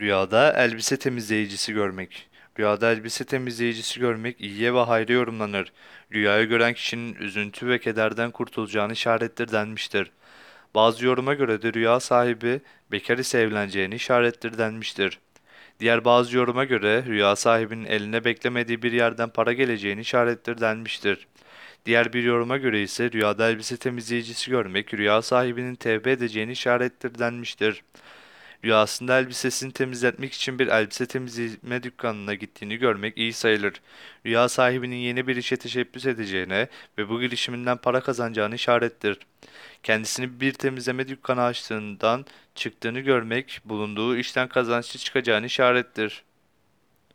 Rüyada elbise temizleyicisi görmek. Rüyada elbise temizleyicisi görmek iyiye ve hayra yorumlanır. Rüyayı gören kişinin üzüntü ve kederden kurtulacağını işarettir denmiştir. Bazı yoruma göre de rüya sahibi bekar ise evleneceğini işarettir denmiştir. Diğer bazı yoruma göre rüya sahibinin eline beklemediği bir yerden para geleceğini işarettir denmiştir. Diğer bir yoruma göre ise rüyada elbise temizleyicisi görmek rüya sahibinin tevbe edeceğini işarettir denmiştir. Rüyasında elbisesini temizletmek için bir elbise temizleme dükkanına gittiğini görmek iyi sayılır. Rüya sahibinin yeni bir işe teşebbüs edeceğine ve bu girişiminden para kazanacağını işarettir. Kendisini bir temizleme dükkanı açtığından çıktığını görmek bulunduğu işten kazançlı çıkacağını işarettir.